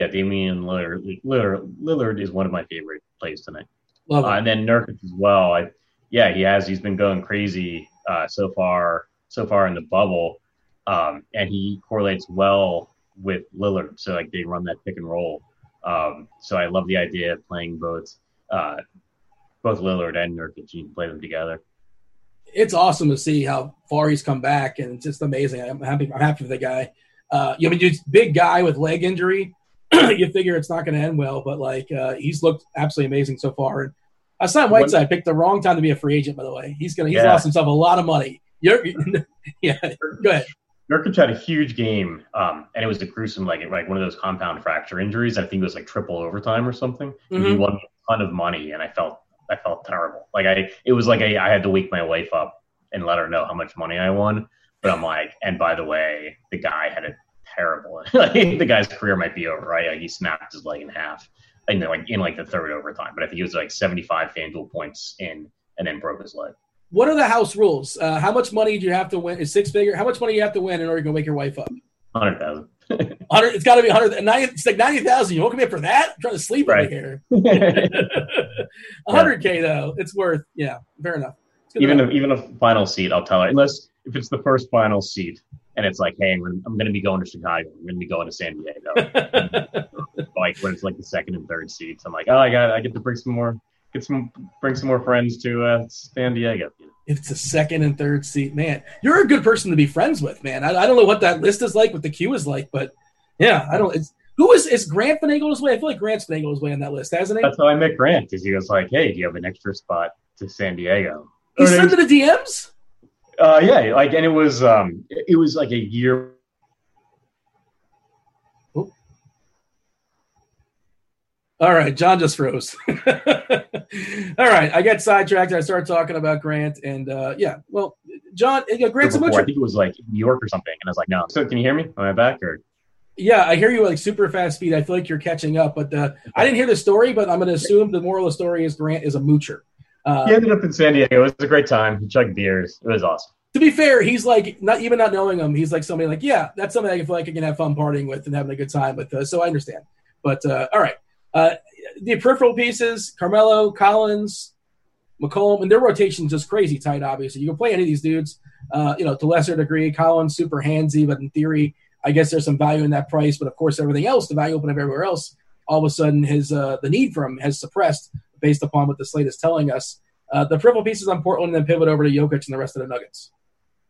Yeah, Damian Lillard, Lillard, Lillard is one of my favorite plays tonight. Uh, and then Nurkic as well. I, yeah, he has. He's been going crazy uh, so far. So far in the bubble, um, and he correlates well with Lillard. So like they run that pick and roll. Um, so I love the idea of playing both uh, both Lillard and Nurkic. You can play them together. It's awesome to see how far he's come back, and it's just amazing. I'm happy. I'm happy for the guy. Uh, you know, I mean, big guy with leg injury. you figure it's not going to end well, but like uh, he's looked absolutely amazing so far. And I Hassan Whiteside picked the wrong time to be a free agent. By the way, he's gonna he's yeah. lost himself a lot of money. You're, yeah, go ahead. Nurkic had a huge game, um, and it was a gruesome, like like one of those compound fracture injuries. I think it was like triple overtime or something. Mm-hmm. He won a ton of money, and I felt I felt terrible. Like I, it was like I, I had to wake my wife up and let her know how much money I won. But I'm like, and by the way, the guy had a terrible. the guy's career might be over. Right? Like he snapped his leg in half, and then like in like the third overtime. But I think he was like 75 FanDuel points in, and then broke his leg. What are the house rules? Uh, how much money do you have to win? Is six figure? How much money do you have to win in order to wake your wife up? Hundred thousand. Hundred. It's got to be hundred. It's like ninety thousand. You woke me up for that? I'm trying to sleep right. over here. hundred k though. It's worth. Yeah, fair enough. Even a, even a final seat, I'll tell her. Unless if it's the first final seat, and it's like, hey, I'm, I'm going to be going to Chicago. I'm going to be going to San Diego. like when it's like the second and third seats, I'm like, oh, I got, I get to bring some more get some bring some more friends to uh, San Diego. It's a second and third seat, man, you're a good person to be friends with, man. I, I don't know what that list is like, what the queue is like, but yeah, I don't. It's, who is is Grant finagled his way? I feel like Grant's finagled his way on that list, hasn't he? That's how I met Grant. Because he was like, "Hey, do you have an extra spot to San Diego?" He sent it the DMs. Uh, yeah, like, and it was um, it was like a year All right, John just froze. All right, I get sidetracked. I started talking about Grant, and uh, yeah, well, John, Grant's before, I think it was like New York or something, and I was like, no. So, can you hear me? Am I back or? Yeah, I hear you like super fast speed. I feel like you're catching up, but uh, I didn't hear the story. But I'm going to assume the moral of the story is Grant is a moocher. Uh, he ended up in San Diego. It was a great time. He chugged beers. It was awesome. To be fair, he's like not even not knowing him. He's like somebody like, yeah, that's somebody I feel like I can have fun partying with and having a good time with. Uh, so I understand. But uh, all right, uh, the peripheral pieces, Carmelo, Collins, McCollum, and their rotation is just crazy tight. Obviously, you can play any of these dudes. Uh, you know, to lesser degree, Collins super handsy, but in theory, I guess there's some value in that price. But of course, everything else, the value open up everywhere else, all of a sudden, his uh, the need for him has suppressed based upon what the slate is telling us. Uh, the peripheral pieces on Portland, then pivot over to Jokic and the rest of the Nuggets.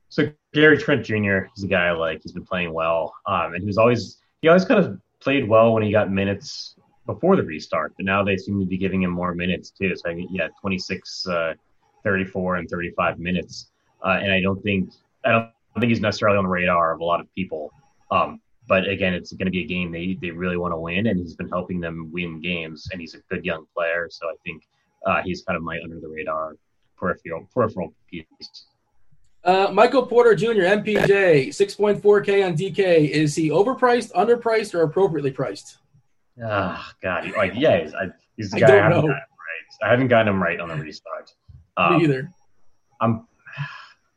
So Gary Trent Jr. is a guy like. He's been playing well, um, and he was always he always kind of played well when he got minutes before the restart. But now they seem to be giving him more minutes too. So I mean, yeah, 26, uh, 34, and 35 minutes. Uh, and I don't think I don't think he's necessarily on the radar of a lot of people. Um, but again, it's going to be a game they they really want to win, and he's been helping them win games. And he's a good young player, so I think uh, he's kind of my under the radar peripheral peripheral piece. Uh, Michael Porter Jr., MPJ, 6.4K on DK. Is he overpriced, underpriced, or appropriately priced? Oh, God. Like, yeah, he's, I, he's the guy I, I haven't know. right. I haven't gotten him right on the restart. Um, Me either. I'm,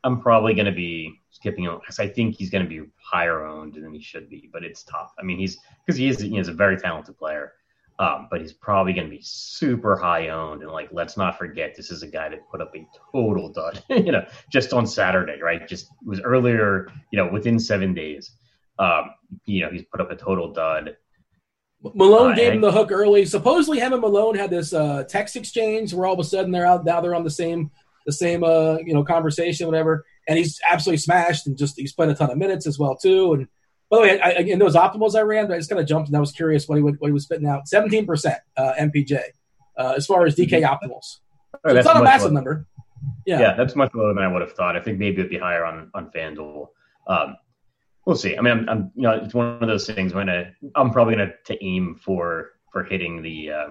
I'm probably going to be skipping him because I think he's going to be higher owned than he should be, but it's tough. I mean, he's because he is, he is a very talented player. Um, but he's probably going to be super high owned. And like, let's not forget, this is a guy that put up a total dud, you know, just on Saturday, right? Just was earlier, you know, within seven days. Um, you know, he's put up a total dud. Malone uh, gave him the hook early. Supposedly, him and Malone had this uh, text exchange where all of a sudden they're out now they're on the same the same uh, you know conversation, whatever. And he's absolutely smashed and just he's played a ton of minutes as well too. And by the way, I, in those optimals I ran, I just kind of jumped and I was curious what he would, what he was spitting out. Seventeen percent uh, MPJ uh, as far as DK mm-hmm. optimals. So it's not a massive low. number. Yeah. yeah, that's much lower than I would have thought. I think maybe it'd be higher on on FanDuel. Um, we'll see. I mean, I'm, I'm, you know, it's one of those things. When I, I'm probably gonna to aim for for hitting the uh,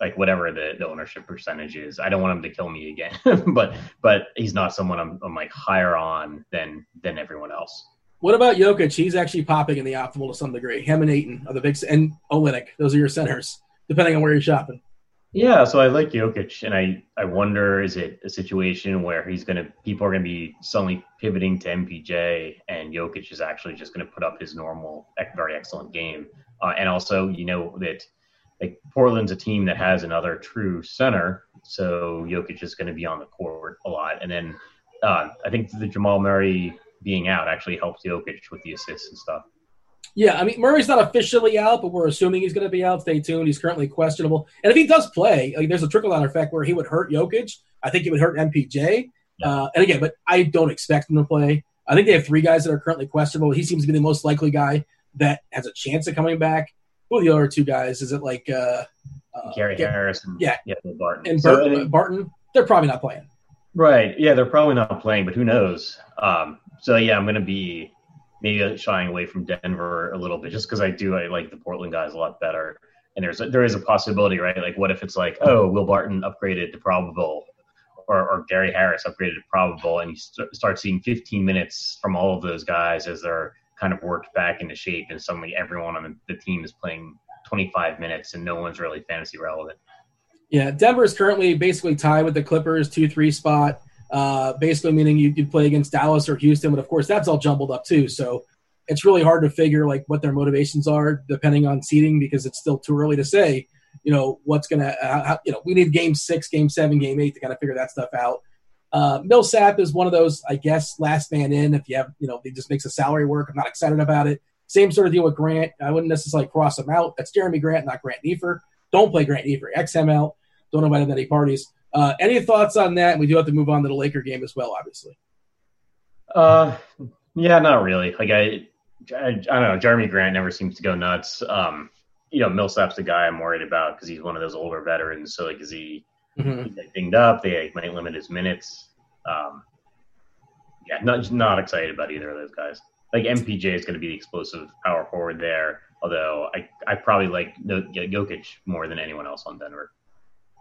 like whatever the, the ownership percentage is. I don't want him to kill me again, but but he's not someone I'm, I'm like higher on than than everyone else. What about Jokic? He's actually popping in the optimal to some degree. Him and Ayton are the big, and Olynyk. Those are your centers, depending on where you're shopping. Yeah, so I like Jokic, and I I wonder is it a situation where he's gonna people are gonna be suddenly pivoting to MPJ, and Jokic is actually just gonna put up his normal, very excellent game, uh, and also you know that like Portland's a team that has another true center, so Jokic is to be on the court a lot, and then uh, I think the Jamal Murray being out actually helps Jokic with the assists and stuff. Yeah, I mean Murray's not officially out, but we're assuming he's going to be out. Stay tuned. He's currently questionable, and if he does play, like, there's a trickle down effect where he would hurt Jokic. I think he would hurt MPJ. Yeah. Uh, and again, but I don't expect him to play. I think they have three guys that are currently questionable. He seems to be the most likely guy that has a chance of coming back. Who are the other two guys? Is it like uh, uh Gary Harris and yeah, yeah Barton and Barton, so, Barton? They're probably not playing. Right. Yeah, they're probably not playing, but who knows? Um, so yeah, I'm going to be maybe shying away from Denver a little bit just because I do I like the Portland guys a lot better. And there's a, there is a possibility, right? Like, what if it's like, oh, Will Barton upgraded to probable, or, or Gary Harris upgraded to probable, and you st- start seeing 15 minutes from all of those guys as they're kind of worked back into shape, and suddenly everyone on the, team is playing 25 minutes, and no one's really fantasy relevant. Yeah, Denver is currently basically tied with the Clippers, two three spot. Uh, basically, meaning you could play against Dallas or Houston, but of course that's all jumbled up too. So it's really hard to figure like what their motivations are depending on seeding because it's still too early to say. You know what's gonna. Uh, you know we need game six, game seven, game eight to kind of figure that stuff out. Uh, Millsap is one of those, I guess, last man in. If you have, you know, he just makes a salary work. I'm not excited about it. Same sort of deal with Grant. I wouldn't necessarily cross him out. That's Jerami Grant, not Grant Niefer. Don't play Grant Niefer. X him out. Don't invite him to any parties. Uh, any thoughts on that? We do have to move on to the Laker game as well, obviously. Uh, yeah, not really. Like I, I, I don't know. Jerami Grant never seems to go nuts. Um, you know, Millsap's the guy I'm worried about because he's one of those older veterans. So like, is he mm-hmm. dinged up? They might limit his minutes. Um, yeah, not not excited about either of those guys. Like MPJ is going to be the explosive power forward there. Although I, I probably like Jokic more than anyone else on Denver.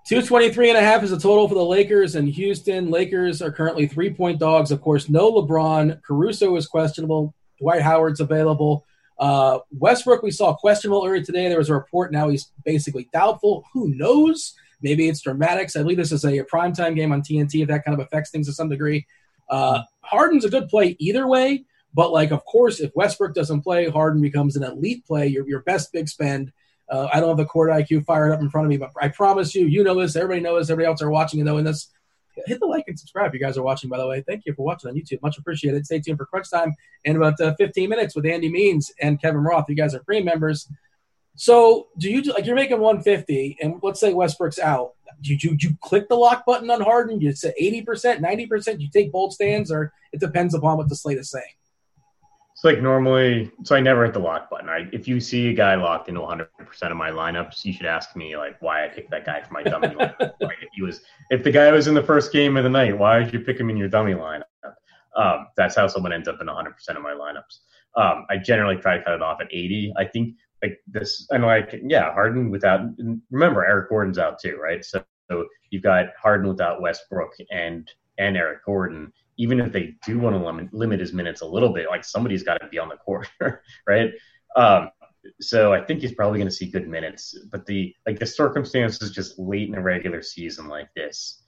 223 and a half is the total for the Lakers and Houston. Lakers are currently three point dogs. Of course, no LeBron. Caruso is questionable. Dwight Howard's available. Uh, Westbrook, we saw questionable earlier today. There was a report now he's basically doubtful. Who knows? Maybe it's dramatics. I believe this is a, a primetime game on TNT if that kind of affects things to some degree. Uh, Harden's a good play either way, but like, of course, if Westbrook doesn't play, Harden becomes an elite play, your, your best big spend. Uh, I don't have the court IQ fired up in front of me, but I promise you, you know this. Everybody knows. this. Everybody else are watching and knowing this. Hit the like and subscribe if you guys are watching, by the way. Thank you for watching on YouTube. Much appreciated. Stay tuned for Crunch Time in about uh, 15 minutes with Andy Means and Kevin Roth. You guys are free members. So, do you like you're making 150, and let's say Westbrook's out? Do you, you click the lock button on Harden? You say eighty percent, ninety percent. You take bold stands, or it depends upon what the slate is saying. It's like normally, so I never hit the lock button. I, if you see a guy locked into 100% of my lineups, you should ask me like why I picked that guy for my dummy lineup. Like if he was, if the guy was in the first game of the night, why did you pick him in your dummy lineup? Um, that's how someone ends up in 100% of my lineups. Um, I generally try to cut it off at 80. I think like this, and like yeah, Harden without. Remember, Eric Gordon's out too, right? So, so you've got Harden without Westbrook and and Eric Gordon even if they do want to limit, limit his minutes a little bit, like somebody's got to be on the court, right? Um, so I think he's probably going to see good minutes. But the like the circumstances just late in a regular season like this,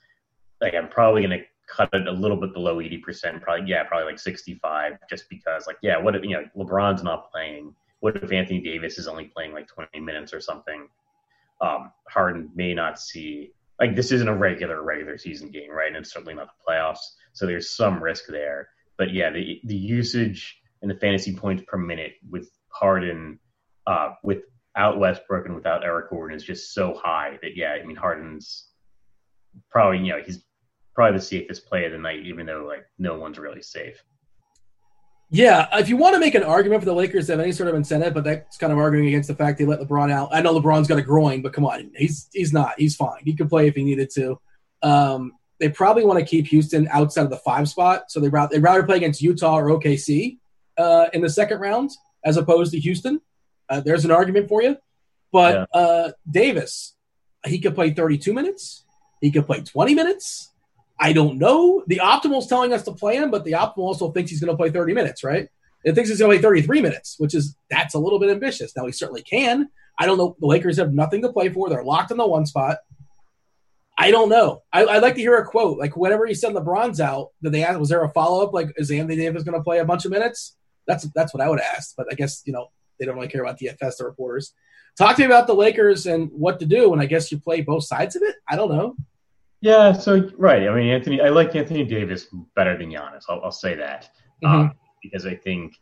like I'm probably going to cut it a little bit below 80%. Probably yeah, probably like 65, just because like yeah, what if you know LeBron's not playing? What if Anthony Davis is only playing like 20 minutes or something? Um, Harden may not see like this isn't a regular regular season game, right? And it's certainly not the playoffs. So there's some risk there. But yeah, the the usage and the fantasy points per minute with Harden, uh, without Westbrook and without Eric Gordon is just so high that yeah, I mean Harden's probably you know he's probably the safest play of the night, even though like no one's really safe. Yeah, if you want to make an argument for the Lakers to have any sort of incentive, but that's kind of arguing against the fact they let LeBron out. I know LeBron's got a groin, but come on, he's he's not. He's fine. He could play if he needed to. Um, they probably want to keep Houston outside of the five spot, so they rather they rather play against Utah or OKC uh, in the second round as opposed to Houston. Uh, there's an argument for you, but yeah. uh, Davis, he could play 32 minutes. He could play 20 minutes. I don't know. The optimal's telling us to play him, but the optimal also thinks he's going to play 30 minutes, right? It thinks he's going to play 33 minutes, which is that's a little bit ambitious. Now he certainly can. I don't know. The Lakers have nothing to play for. They're locked in the one spot. I don't know. I, would like to hear a quote. Like whenever he said LeBron's out, did they ask? Was there a follow up? Like is Anthony Davis going to play a bunch of minutes? That's that's what I would ask. But I guess you know they don't really care about DFS the reporters. Talk to me about the Lakers and what to do. And I guess you play both sides of it. I don't know. Yeah. So right. I mean, Anthony. I like Anthony Davis better than Giannis. I'll, I'll say that mm-hmm. um, because I think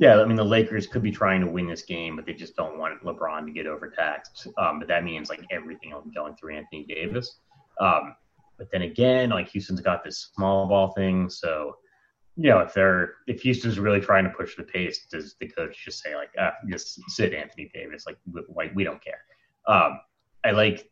yeah, I mean the Lakers could be trying to win this game, but they just don't want LeBron to get overtaxed. Um, but that means like everything will be going through Anthony Davis. Um, but then again, like Houston's got this small ball thing, so you know if they're if Houston's really trying to push the pace, does the coach just say like, ah, just sit Anthony Davis? Like, like we don't care. Um, I like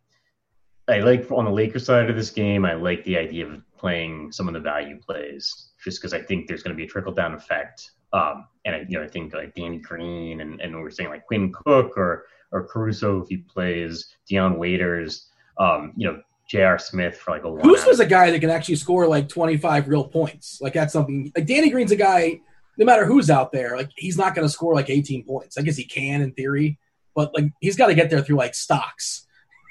I like on the Lakers side of this game, I like the idea of playing some of the value plays, just because I think there's going to be a trickle down effect um, and I, you know, I think like Danny Green and, and we're saying like Quinn Cook or or Caruso if he plays, Dion Waiters, um, you know, J.R. Smith for like a Who's was a guy that can actually score like 25 real points. Like that's something like Danny Green's a guy, no matter who's out there, like he's not going to score like 18 points. I guess he can in theory, but like he's got to get there through like stocks.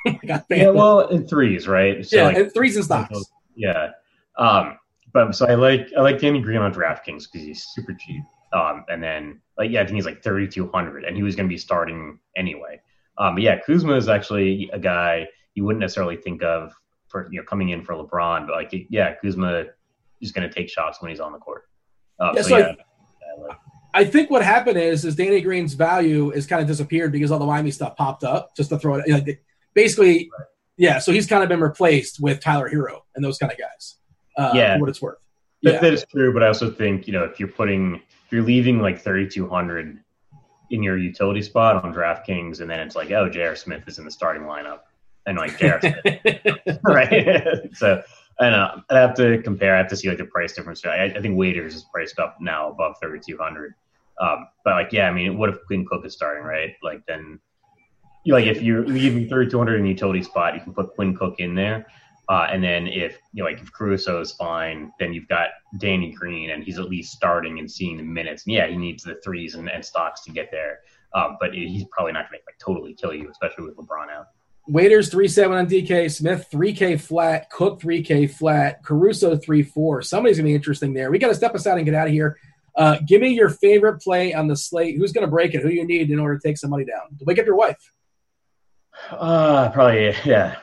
yeah, well, in threes, right? So, yeah, like, and threes and stocks. Yeah. Um, but so I like I like Danny Green on DraftKings because he's super cheap. Um, and then like yeah, I think he's like thirty two hundred, and he was going to be starting anyway. Um, but yeah, Kuzma is actually a guy you wouldn't necessarily think of for you know coming in for LeBron, but like yeah, Kuzma is going to take shots when he's on the court. Um, yeah, so, so yeah, I, I think what happened is is Danny Green's value is kind of disappeared because all the Miami stuff popped up. Just to throw it, like, basically, right. yeah. So he's kind of been replaced with Tyler Herro and those kind of guys uh, yeah. for what it's worth. That, yeah. that is true, but I also think you know if you're putting if you're leaving like 3,200 in your utility spot on DraftKings, and then it's like, oh, J.R. Smith is in the starting lineup, and like J.R. Smith, right? so I know I have to compare. I have to see like the price difference. I, I think Waiters is priced up now above 3,200. Um, but like, yeah, I mean, what if Quinn Cook is starting, right? Like then, like if you're leaving 3,200 in the utility spot, you can put Quinn Cook in there uh, and then if you know, like if Caruso is fine, then you've got Danny Green, and he's at least starting and seeing the minutes. And yeah, he needs the threes and, and stocks to get there, um, but he's probably not going to like totally kill you, especially with LeBron out. Waiters three seven on DK, Smith three K flat, Cook three K flat, Caruso three four. Somebody's gonna be interesting there. We got to step aside and get out of here. Uh, give me your favorite play on the slate. Who's gonna break it? Who you need in order to take some money down? Wake up your wife. Uh, probably yeah.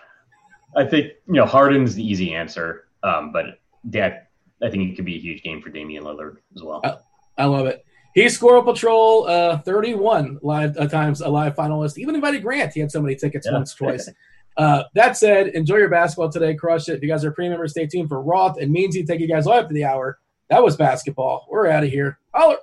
I think you know Harden's the easy answer, um, but that I think it could be a huge game for Damian Lillard as well. I, I love it. He's Squirrel Patrol uh, 31 live uh, times a live finalist. Even invited Grant. He had so many tickets yeah. once, twice. Uh, that said, enjoy your basketball today. Crush it. If you guys are premium members, stay tuned for Roth and Meansy. Thank you guys all after the hour. That was basketball. We're out of here. Holler.